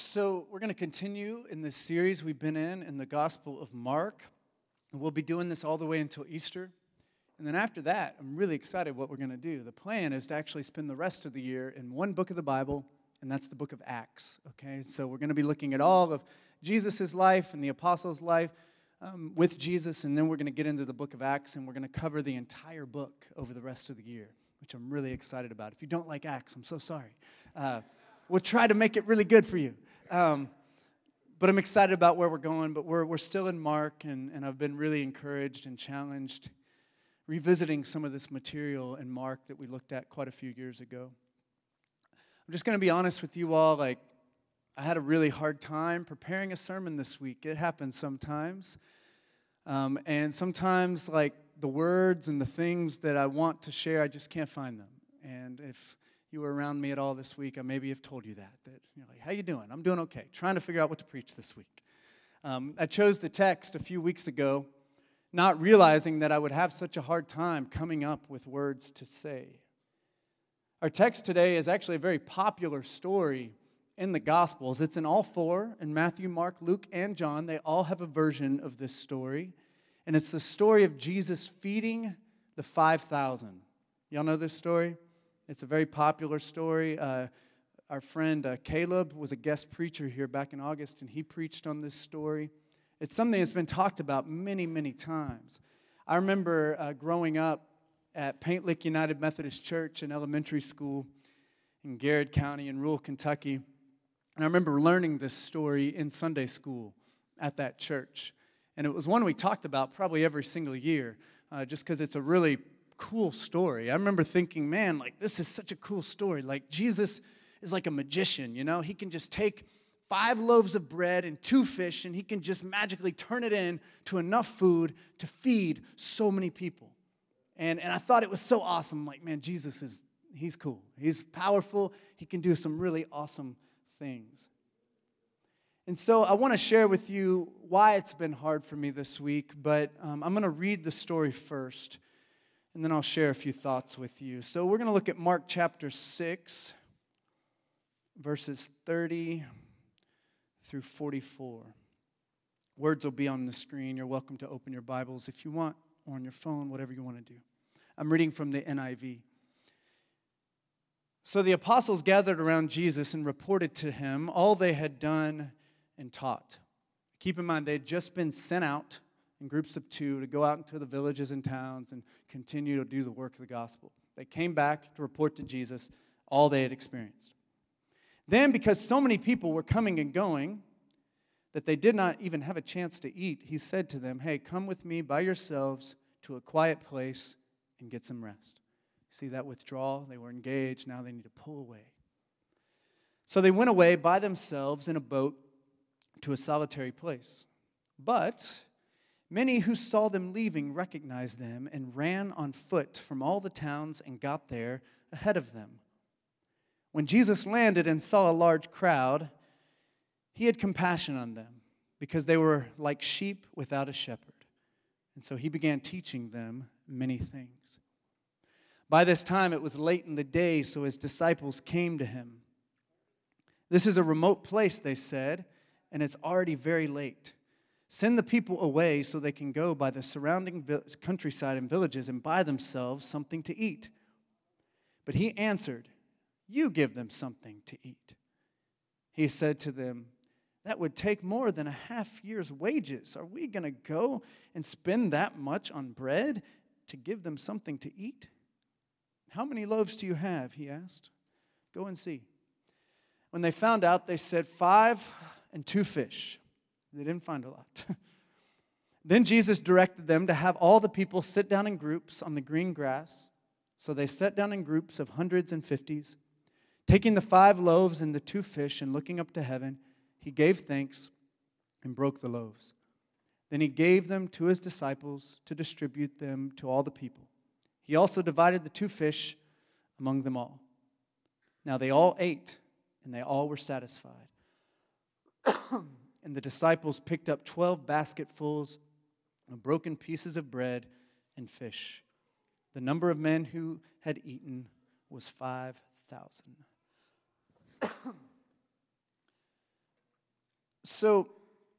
So, we're going to continue in this series we've been in in the Gospel of Mark. And We'll be doing this all the way until Easter. And then after that, I'm really excited what we're going to do. The plan is to actually spend the rest of the year in one book of the Bible, and that's the book of Acts. Okay, so we're going to be looking at all of Jesus' life and the apostles' life um, with Jesus, and then we're going to get into the book of Acts, and we're going to cover the entire book over the rest of the year, which I'm really excited about. If you don't like Acts, I'm so sorry. Uh, we'll try to make it really good for you. Um, but I'm excited about where we're going. But we're, we're still in Mark, and, and I've been really encouraged and challenged revisiting some of this material in Mark that we looked at quite a few years ago. I'm just going to be honest with you all. Like, I had a really hard time preparing a sermon this week. It happens sometimes. Um, and sometimes, like, the words and the things that I want to share, I just can't find them. And if you were around me at all this week, I maybe have told you that. That you're like, how you doing? I'm doing okay. Trying to figure out what to preach this week. Um, I chose the text a few weeks ago, not realizing that I would have such a hard time coming up with words to say. Our text today is actually a very popular story in the Gospels. It's in all four in Matthew, Mark, Luke, and John. They all have a version of this story. And it's the story of Jesus feeding the 5,000. Y'all know this story? It's a very popular story. Uh, our friend uh, Caleb was a guest preacher here back in August, and he preached on this story. It's something that's been talked about many, many times. I remember uh, growing up at Paint Lick United Methodist Church in elementary school in Garrard County in rural Kentucky. And I remember learning this story in Sunday school at that church. And it was one we talked about probably every single year, uh, just because it's a really cool story. I remember thinking, man, like this is such a cool story. Like Jesus is like a magician, you know? He can just take five loaves of bread and two fish and he can just magically turn it in to enough food to feed so many people. And, and I thought it was so awesome. Like, man, Jesus is, he's cool. He's powerful. He can do some really awesome things. And so I want to share with you why it's been hard for me this week, but um, I'm going to read the story first and then I'll share a few thoughts with you. So we're going to look at Mark chapter 6, verses 30 through 44. Words will be on the screen. You're welcome to open your Bibles if you want, or on your phone, whatever you want to do. I'm reading from the NIV. So the apostles gathered around Jesus and reported to him all they had done and taught. Keep in mind, they had just been sent out in groups of two to go out into the villages and towns and continue to do the work of the gospel. They came back to report to Jesus all they had experienced. Then, because so many people were coming and going that they did not even have a chance to eat, he said to them, Hey, come with me by yourselves to a quiet place and get some rest. See that withdrawal? They were engaged, now they need to pull away. So they went away by themselves in a boat to a solitary place. But Many who saw them leaving recognized them and ran on foot from all the towns and got there ahead of them. When Jesus landed and saw a large crowd, he had compassion on them because they were like sheep without a shepherd. And so he began teaching them many things. By this time, it was late in the day, so his disciples came to him. This is a remote place, they said, and it's already very late. Send the people away so they can go by the surrounding countryside and villages and buy themselves something to eat. But he answered, You give them something to eat. He said to them, That would take more than a half year's wages. Are we going to go and spend that much on bread to give them something to eat? How many loaves do you have? He asked. Go and see. When they found out, they said, Five and two fish. They didn't find a lot. then Jesus directed them to have all the people sit down in groups on the green grass. So they sat down in groups of hundreds and fifties. Taking the five loaves and the two fish and looking up to heaven, he gave thanks and broke the loaves. Then he gave them to his disciples to distribute them to all the people. He also divided the two fish among them all. Now they all ate, and they all were satisfied. and the disciples picked up 12 basketfuls of broken pieces of bread and fish. The number of men who had eaten was 5,000. So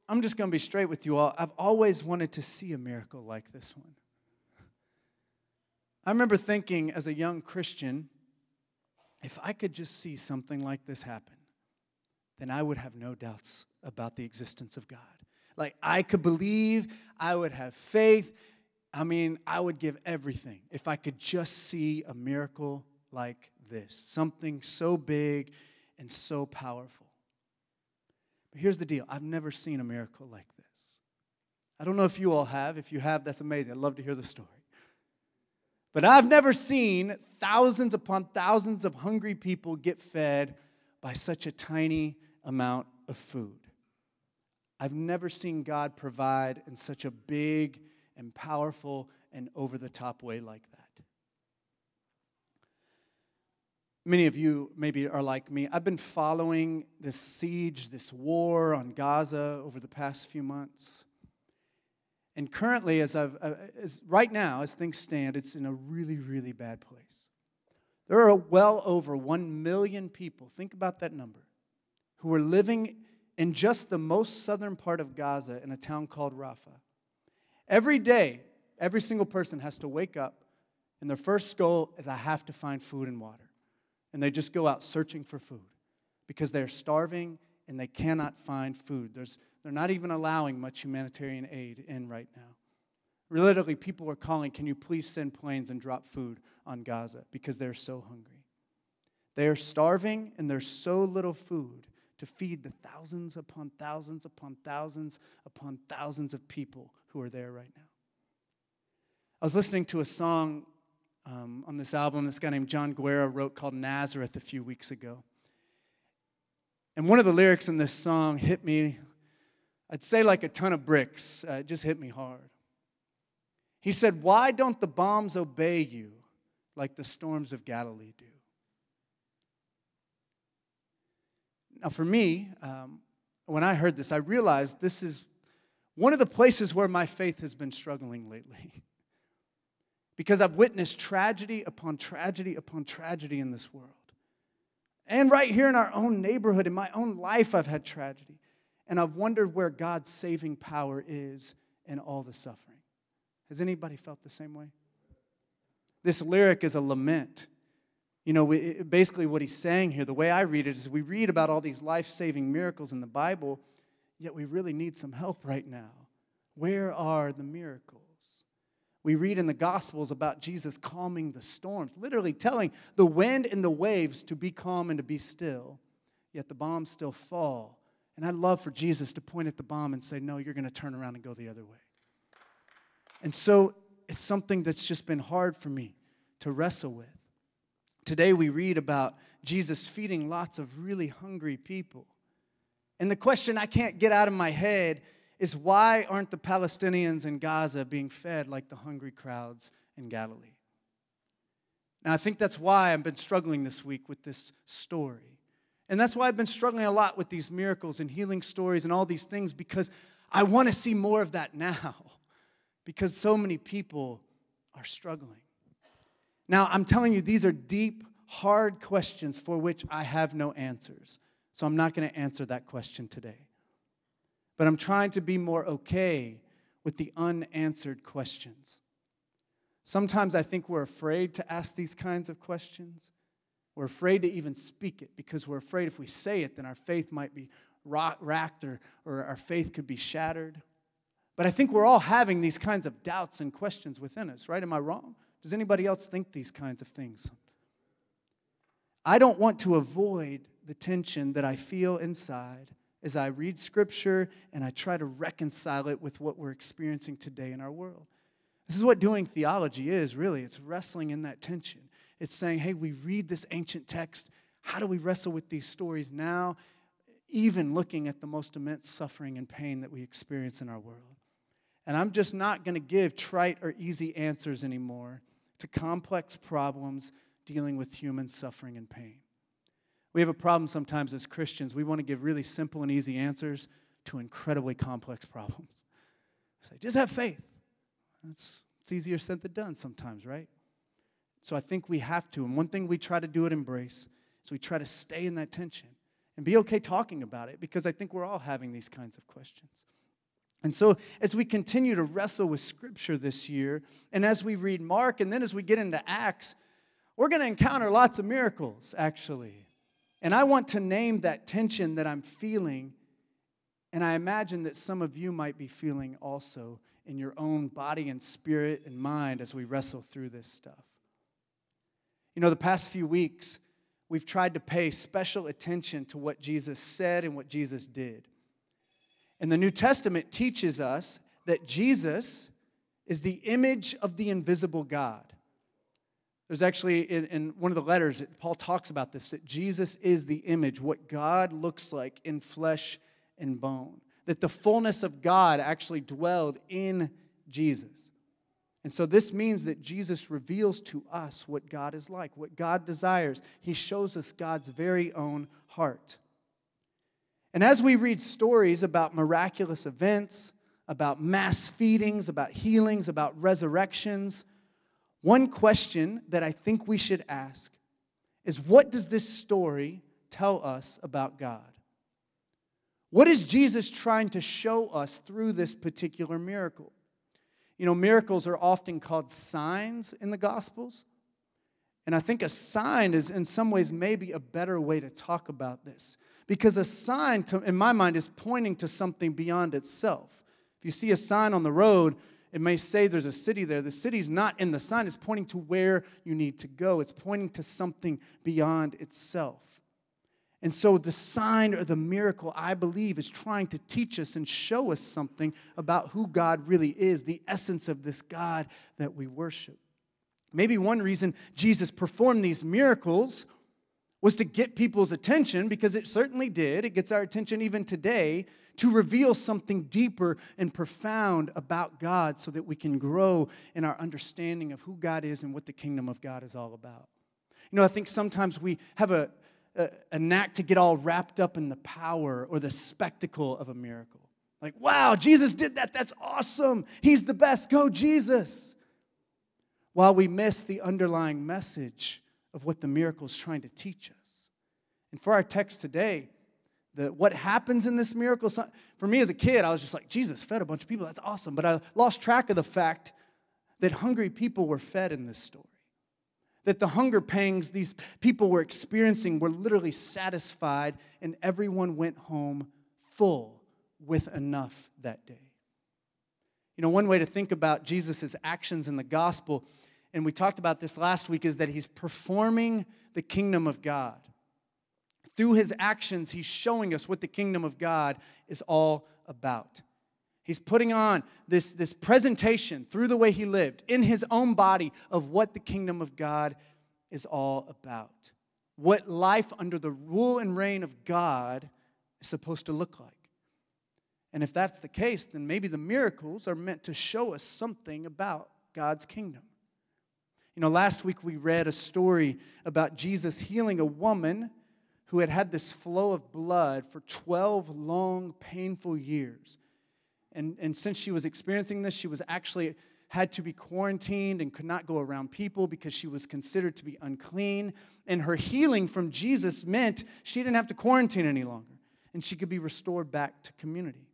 I'm just going to be straight with you all. I've always wanted to see a miracle like this one. I remember thinking as a young Christian, if I could just see something like this happen, then I would have no doubts about the existence of God. Like I could believe, I would have faith. I mean, I would give everything if I could just see a miracle like this something so big and so powerful. But here's the deal I've never seen a miracle like this. I don't know if you all have. If you have, that's amazing. I'd love to hear the story. But I've never seen thousands upon thousands of hungry people get fed by such a tiny amount of food. I've never seen God provide in such a big and powerful and over the top way like that. Many of you maybe are like me. I've been following this siege, this war on Gaza over the past few months. And currently, as I've, uh, as right now, as things stand, it's in a really, really bad place. There are well over 1 million people, think about that number, who are living in just the most southern part of Gaza in a town called Rafah. Every day, every single person has to wake up, and their first goal is I have to find food and water and they just go out searching for food because they're starving and they cannot find food. There's, they're not even allowing much humanitarian aid in right now. Literally, people are calling, Can you please send planes and drop food on Gaza because they're so hungry? They are starving and there's so little food to feed the thousands upon thousands upon thousands upon thousands of people who are there right now. I was listening to a song um, on this album this guy named Jon Guerra wrote called Nazareth a few weeks ago. And one of the lyrics in this song hit me, I'd say like a ton of bricks. Uh, it just hit me hard. He said, Why don't the bombs obey you like the storms of Galilee do? Now, for me, um, when I heard this, I realized this is one of the places where my faith has been struggling lately. because I've witnessed tragedy upon tragedy upon tragedy in this world. And right here in our own neighborhood, in my own life, I've had tragedy. And I've wondered where God's saving power is in all the suffering. Has anybody felt the same way? This lyric is a lament. You know, we, basically what he's saying here, the way I read it is we read about all these life saving miracles in the Bible, yet we really need some help right now. Where are the miracles? We read in the Gospels about Jesus calming the storms, literally telling the wind and the waves to be calm and to be still, yet the bombs still fall. And I'd love for Jesus to point at the bomb and say, No, you're going to turn around and go the other way. And so it's something that's just been hard for me to wrestle with. Today we read about Jesus feeding lots of really hungry people. And the question I can't get out of my head is why aren't the Palestinians in Gaza being fed like the hungry crowds in Galilee? Now, I think that's why I've been struggling this week with this story. And that's why I've been struggling a lot with these miracles and healing stories and all these things because I want to see more of that now because so many people are struggling. Now, I'm telling you, these are deep, hard questions for which I have no answers. So I'm not going to answer that question today but I'm trying to be more okay with the unanswered questions. Sometimes I think we're afraid to ask these kinds of questions. We're afraid to even speak it because we're afraid if we say it, then our faith might be racked or, or our faith could be shattered. But I think we're all having these kinds of doubts and questions within us, right? Am I wrong? Does anybody else think these kinds of things? I don't want to avoid the tension that I feel inside as I read scripture and I try to reconcile it with what we're experiencing today in our world. This is what doing theology is, really. It's wrestling in that tension. It's saying, hey, we read this ancient text. How do we wrestle with these stories now, even looking at the most immense suffering and pain that we experience in our world? And I'm just not going to give trite or easy answers anymore to complex problems dealing with human suffering and pain. We have a problem sometimes as Christians. We want to give really simple and easy answers to incredibly complex problems. Say, just have faith. That's it's easier said than done sometimes, right? So I think we have to. And one thing we try to do at Embrace is we try to stay in that tension and be okay talking about it because I think we're all having these kinds of questions. And so, as we continue to wrestle with Scripture this year, and as we read Mark, and then as we get into Acts, we're going to encounter lots of miracles, actually. And I want to name that tension that I'm feeling, and I imagine that some of you might be feeling also in your own body and spirit and mind as we wrestle through this stuff. You know, the past few weeks, we've tried to pay special attention to what Jesus said and what Jesus did. And the New Testament teaches us that Jesus is the image of the invisible God. There's actually in, in, one of the letters, Paul talks about this that Jesus is the image, what God looks like in flesh and bone. That the fullness of God actually dwelled in Jesus. And so this means that Jesus reveals to us what God is like, what God desires. He shows us God's very own heart. And as we read stories about miraculous events, about mass feedings, about healings, about resurrections, one question that I think we should ask is what does this story tell us about God? What is Jesus trying to show us through this particular miracle? You know, miracles are often called signs in the Gospels. And I think a sign is, in some ways, maybe a better way to talk about this. Because a sign, to, in my mind, is pointing to something beyond itself. If you see a sign on the road, it may say there's a city there. The city's not in the sign, it's pointing to where you need to go, it's pointing to something beyond itself. And so, the sign or the miracle, I believe, is trying to teach us and show us something about who God really is, the essence of this God that we worship. Maybe one reason Jesus performed these miracles was to get people's attention, because it certainly did. It gets our attention even today to reveal something deeper and profound about God so that we can grow in our understanding of who God is and what the kingdom of God is all about. You know, I think sometimes we have a, a, a knack to get all wrapped up in the power or the spectacle of a miracle. Like, wow, Jesus did that. That's awesome. He's the best. Go, Jesus. While we miss the underlying message of what the miracle is trying to teach us. And for our text today, the, what happens in this miracle, for me as a kid, I was just like, Jesus fed a bunch of people. That's awesome. But I lost track of the fact that hungry people were fed in this story. That the hunger pangs these people were experiencing were literally satisfied, and everyone went home full with enough that day. You know, one way to think about Jesus' actions in the gospel and we talked about this last week, is that he's performing the kingdom of God. Through his actions, he's showing us what the kingdom of God is all about. He's putting on this, this presentation through the way he lived in his own body of what the kingdom of God is all about. What life under the rule and reign of God is supposed to look like. And if that's the case, then maybe the miracles are meant to show us something about God's kingdom. You know, last week we read a story about Jesus healing a woman who had had this flow of blood for 12 long, painful years. And, and since she was experiencing this, she was actually had to be quarantined and could not go around people because she was considered to be unclean. And her healing from Jesus meant she didn't have to quarantine any longer and she could be restored back to community.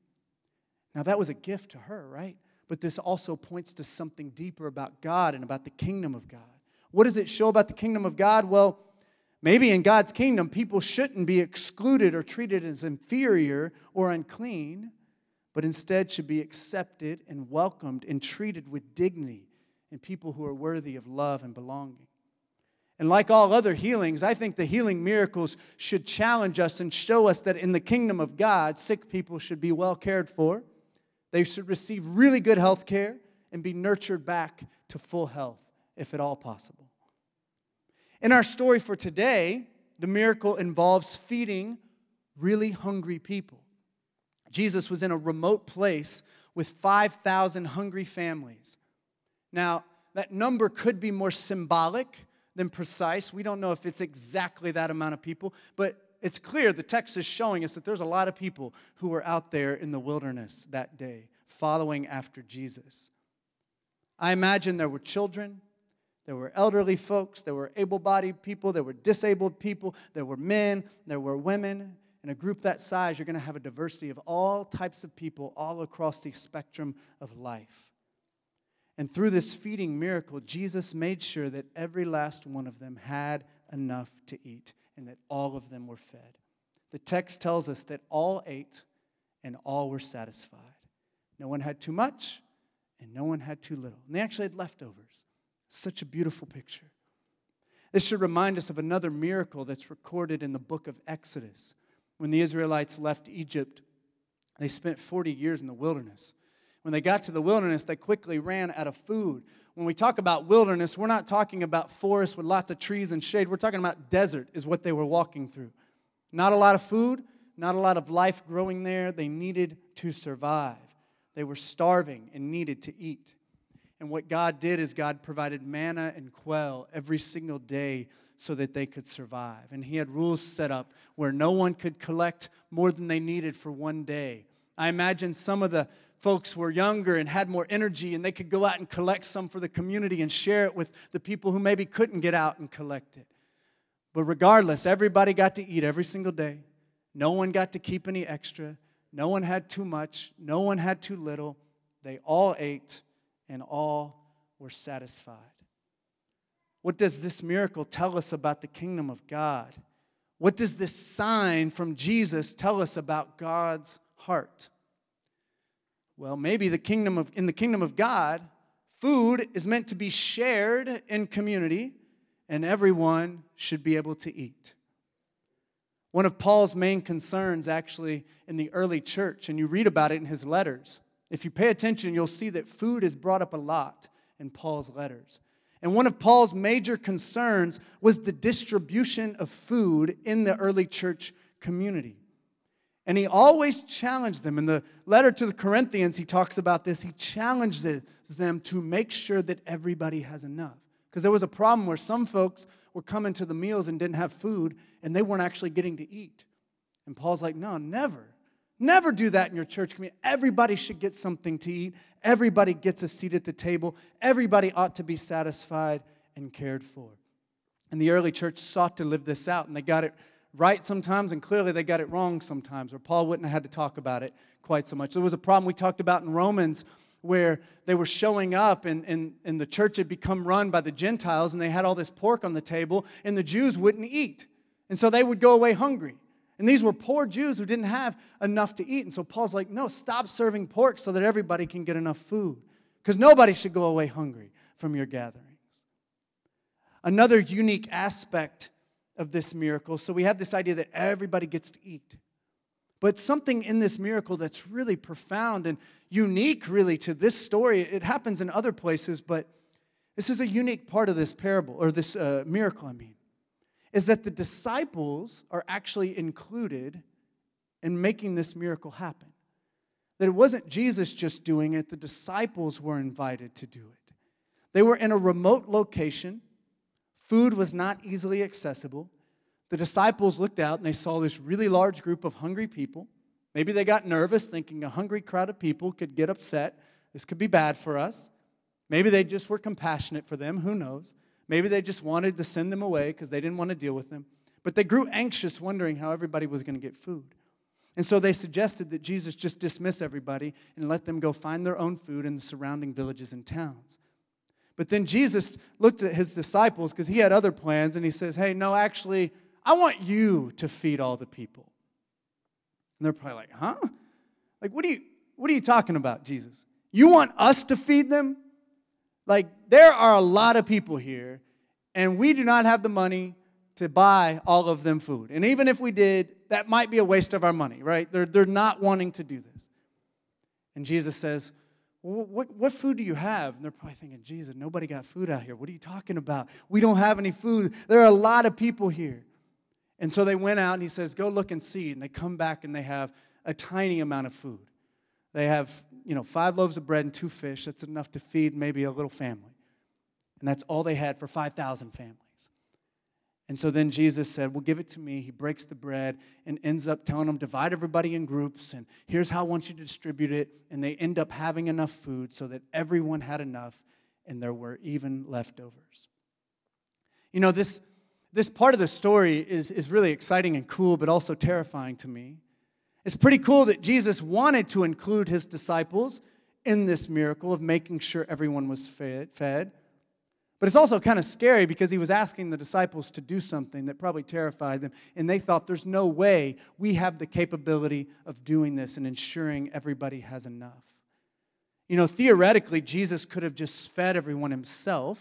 Now, that was a gift to her, right? But this also points to something deeper about God and about the kingdom of God. What does it show about the kingdom of God? Well, maybe in God's kingdom, people shouldn't be excluded or treated as inferior or unclean, but instead should be accepted and welcomed and treated with dignity and people who are worthy of love and belonging. And like all other healings, I think the healing miracles should challenge us and show us that in the kingdom of God, sick people should be well cared for they should receive really good health care and be nurtured back to full health, if at all possible. In our story for today, the miracle involves feeding really hungry people. Jesus was in a remote place with 5,000 hungry families. Now, that number could be more symbolic than precise. We don't know if it's exactly that amount of people, but it's clear the text is showing us that there's a lot of people who were out there in the wilderness that day following after Jesus. I imagine there were children, there were elderly folks, there were able bodied people, there were disabled people, there were men, there were women, In a group that size, you're going to have a diversity of all types of people all across the spectrum of life. And through this feeding miracle, Jesus made sure that every last one of them had enough to eat and that all of them were fed. The text tells us that all ate and all were satisfied. No one had too much and no one had too little. And they actually had leftovers. Such a beautiful picture. This should remind us of another miracle that's recorded in the book of Exodus. When the Israelites left Egypt, they spent 40 years in the wilderness. When they got to the wilderness, they quickly ran out of food. When we talk about wilderness, we're not talking about forests with lots of trees and shade. We're talking about desert, is what they were walking through. Not a lot of food, not a lot of life growing there. They needed to survive. They were starving and needed to eat. And what God did is God provided manna and quail every single day so that they could survive. And He had rules set up where no one could collect more than they needed for one day. I imagine some of the folks were younger and had more energy and they could go out and collect some for the community and share it with the people who maybe couldn't get out and collect it. But regardless, everybody got to eat every single day. No one got to keep any extra. No one had too much. No one had too little. They all ate and all were satisfied. What does this miracle tell us about the kingdom of God? What does this sign from Jesus tell us about God's heart? Well, maybe the kingdom of, in the kingdom of God, food is meant to be shared in community, and everyone should be able to eat. One of Paul's main concerns, actually, in the early church, and you read about it in his letters, if you pay attention, you'll see that food is brought up a lot in Paul's letters. And one of Paul's major concerns was the distribution of food in the early church community. And he always challenged them. In the letter to the Corinthians, he talks about this. He challenges them to make sure that everybody has enough. Because there was a problem where some folks were coming to the meals and didn't have food, and they weren't actually getting to eat. And Paul's like, no, never. Never do that in your church community. Everybody should get something to eat. Everybody gets a seat at the table. Everybody ought to be satisfied and cared for. And the early church sought to live this out, and they got it right sometimes, and clearly they got it wrong sometimes, or Paul wouldn't have had to talk about it quite so much. There was a problem we talked about in Romans where they were showing up, and, and, and the church had become run by the Gentiles, and they had all this pork on the table, and the Jews wouldn't eat. And so they would go away hungry. And these were poor Jews who didn't have enough to eat. And so Paul's like, no, stop serving pork so that everybody can get enough food. Because nobody should go away hungry from your gatherings. Another unique aspect of this miracle so we have this idea that everybody gets to eat. But something in this miracle that's really profound and unique, really, to this story. It happens in other places, but this is a unique part of this parable, or this uh, miracle, I mean is that the disciples are actually included in making this miracle happen. That it wasn't Jesus just doing it, the disciples were invited to do it. They were in a remote location, food was not easily accessible. The disciples looked out and they saw this really large group of hungry people. Maybe they got nervous, thinking a hungry crowd of people could get upset. This could be bad for us. Maybe they just were compassionate for them, who knows? Maybe they just wanted to send them away because they didn't want to deal with them. But they grew anxious, wondering how everybody was going to get food. And so they suggested that Jesus just dismiss everybody and let them go find their own food in the surrounding villages and towns. But then Jesus looked at his disciples because he had other plans and he says, Hey, no, actually, I want you to feed all the people. And they're probably like, Huh? Like, what are you, what are you talking about, Jesus? You want us to feed them? Like, there are a lot of people here, and we do not have the money to buy all of them food. And even if we did, that might be a waste of our money, right? They're, they're not wanting to do this. And Jesus says, what, what food do you have? And they're probably thinking, Jesus, nobody got food out here. What are you talking about? We don't have any food. There are a lot of people here. And so they went out and he says, Go look and see. And they come back and they have a tiny amount of food. They have, you know, five loaves of bread and two fish. That's enough to feed maybe a little family. And that's all they had for 5,000 families. And so then Jesus said, Well, give it to me. He breaks the bread and ends up telling them, Divide everybody in groups, and here's how I want you to distribute it. And they end up having enough food so that everyone had enough, and there were even leftovers. You know, this, this part of the story is, is really exciting and cool, but also terrifying to me. It's pretty cool that Jesus wanted to include his disciples in this miracle of making sure everyone was fed. But it's also kind of scary because he was asking the disciples to do something that probably terrified them. And they thought, there's no way we have the capability of doing this and ensuring everybody has enough. You know, theoretically, Jesus could have just fed everyone himself.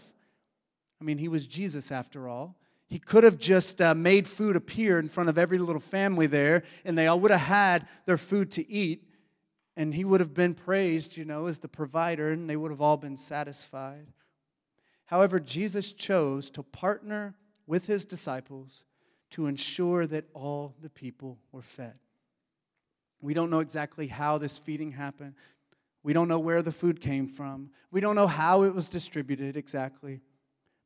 I mean, he was Jesus after all. He could have just uh, made food appear in front of every little family there, and they all would have had their food to eat, and he would have been praised, you know, as the provider, and they would have all been satisfied. However, Jesus chose to partner with his disciples to ensure that all the people were fed. We don't know exactly how this feeding happened. We don't know where the food came from. We don't know how it was distributed exactly.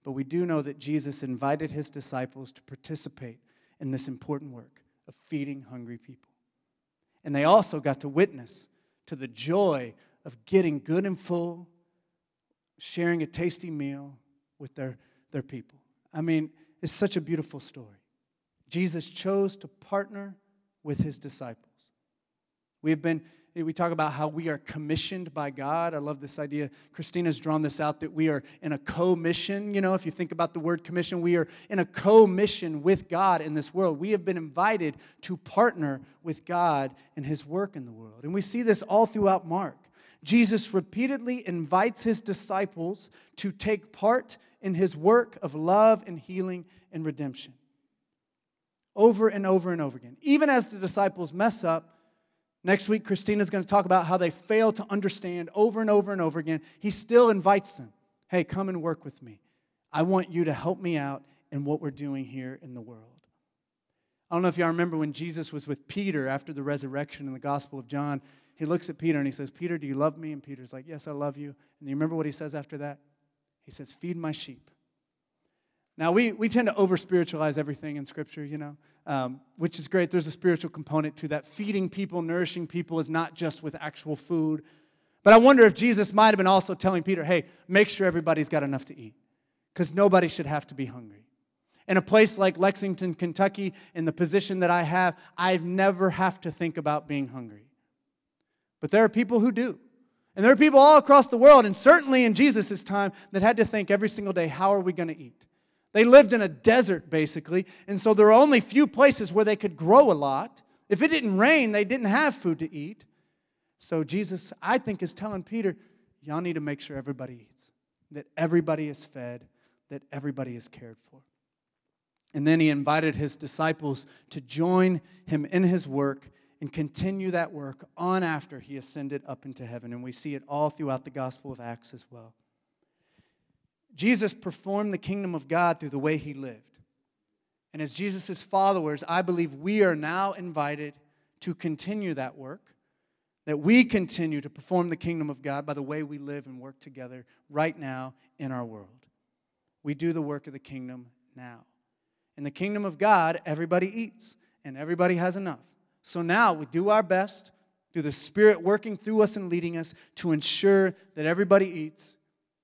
But we do know that Jesus invited his disciples to participate in this important work of feeding hungry people. And they also got to witness to the joy of getting good and full, sharing a tasty meal with their, their people. I mean, it's such a beautiful story. Jesus chose to partner with his disciples. We have been we talk about how we are commissioned by God. I love this idea. Christina's drawn this out that we are in a co mission. You know, if you think about the word commission, we are in a co mission with God in this world. We have been invited to partner with God in his work in the world. And we see this all throughout Mark. Jesus repeatedly invites his disciples to take part in his work of love and healing and redemption. Over and over and over again. Even as the disciples mess up, Next week, Christina's going to talk about how they fail to understand over and over and over again. He still invites them hey, come and work with me. I want you to help me out in what we're doing here in the world. I don't know if y'all remember when Jesus was with Peter after the resurrection in the Gospel of John. He looks at Peter and he says, Peter, do you love me? And Peter's like, Yes, I love you. And you remember what he says after that? He says, Feed my sheep. Now, we, we tend to over spiritualize everything in Scripture, you know, um, which is great. There's a spiritual component to that. Feeding people, nourishing people is not just with actual food. But I wonder if Jesus might have been also telling Peter, hey, make sure everybody's got enough to eat, because nobody should have to be hungry. In a place like Lexington, Kentucky, in the position that I have, I've never have to think about being hungry. But there are people who do. And there are people all across the world, and certainly in Jesus' time, that had to think every single day, how are we going to eat? They lived in a desert, basically, and so there were only few places where they could grow a lot. If it didn't rain, they didn't have food to eat. So Jesus, I think, is telling Peter, y'all need to make sure everybody eats, that everybody is fed, that everybody is cared for. And then he invited his disciples to join him in his work and continue that work on after he ascended up into heaven. And we see it all throughout the Gospel of Acts as well. Jesus performed the kingdom of God through the way he lived. And as Jesus' followers, I believe we are now invited to continue that work, that we continue to perform the kingdom of God by the way we live and work together right now in our world. We do the work of the kingdom now. In the kingdom of God, everybody eats and everybody has enough. So now we do our best through the Spirit working through us and leading us to ensure that everybody eats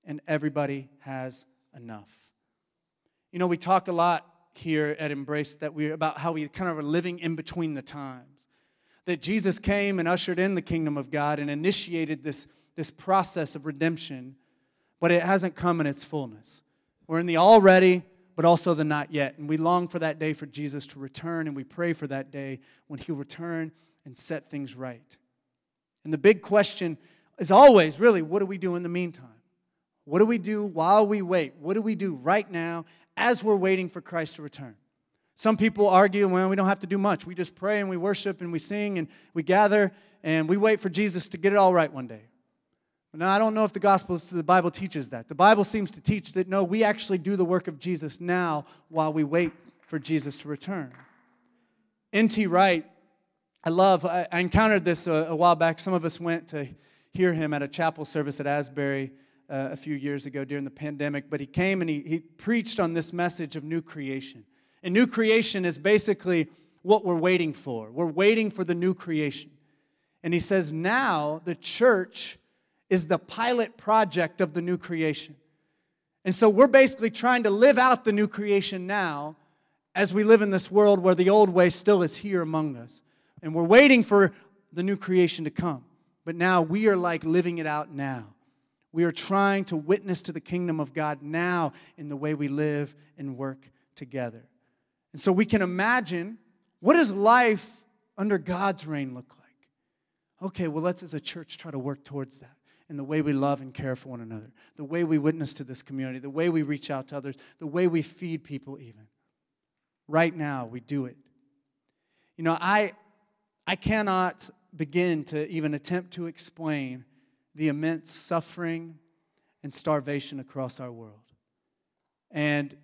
and everybody has enough. You know, we talk a lot here at Embrace that we're about how we kind of are living in between the times. That Jesus came and ushered in the kingdom of God and initiated this, this process of redemption, but it hasn't come in its fullness. We're in the already, but also the not yet. And we long for that day for Jesus to return, and we pray for that day when he'll return and set things right. And the big question is always really, what do we do in the meantime? What do we do while we wait? What do we do right now as we're waiting for Christ to return? Some people argue, well, we don't have to do much. We just pray and we worship and we sing and we gather and we wait for Jesus to get it all right one day. Now, I don't know if the gospel, the Bible teaches that. The Bible seems to teach that no, we actually do the work of Jesus now while we wait for Jesus to return. N.T. Wright, I love, I encountered this a, a while back. Some of us went to hear him at a chapel service at Asbury uh, a few years ago during the pandemic, but he came and he, he preached on this message of new creation. And new creation is basically what we're waiting for. We're waiting for the new creation. And he says, now the church is the pilot project of the new creation. And so we're basically trying to live out the new creation now as we live in this world where the old way still is here among us. And we're waiting for the new creation to come. But now we are like living it out now. We are trying to witness to the kingdom of God now in the way we live and work together. And so we can imagine what does life under God's reign look like? Okay, well, let's as a church try to work towards that in the way we love and care for one another, the way we witness to this community, the way we reach out to others, the way we feed people, even. Right now, we do it. You know, I, I cannot begin to even attempt to explain the immense suffering and starvation across our world. And,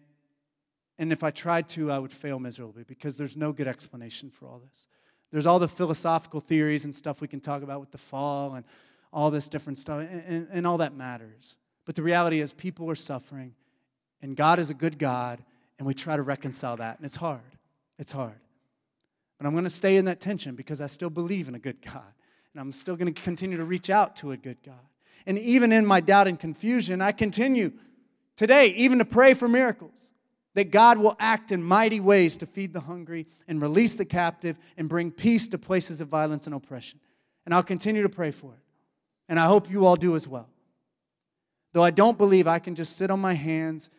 and if I tried to, I would fail miserably because there's no good explanation for all this. There's all the philosophical theories and stuff we can talk about with the fall and all this different stuff, and, and, and all that matters. But the reality is, people are suffering, and God is a good God, and we try to reconcile that, and it's hard. It's hard. But I'm going to stay in that tension because I still believe in a good God, and I'm still going to continue to reach out to a good God. And even in my doubt and confusion, I continue today even to pray for miracles that God will act in mighty ways to feed the hungry and release the captive and bring peace to places of violence and oppression. And I'll continue to pray for it. And I hope you all do as well. Though I don't believe I can just sit on my hands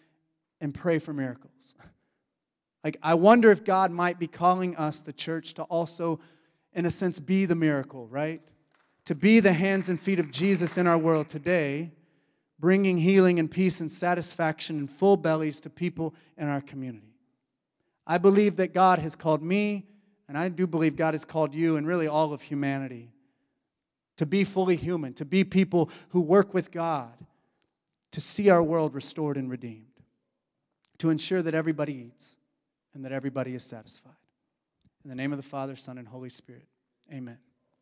and pray for miracles. Like, I wonder if God might be calling us, the church, to also, in a sense, be the miracle, right? To be the hands and feet of Jesus in our world today, bringing healing and peace and satisfaction and full bellies to people in our community. I believe that God has called me, and I do believe God has called you and really all of humanity to be fully human, to be people who work with God, to see our world restored and redeemed, to ensure that everybody eats and that everybody is satisfied. In the name of the Father, Son, and Holy Spirit, amen.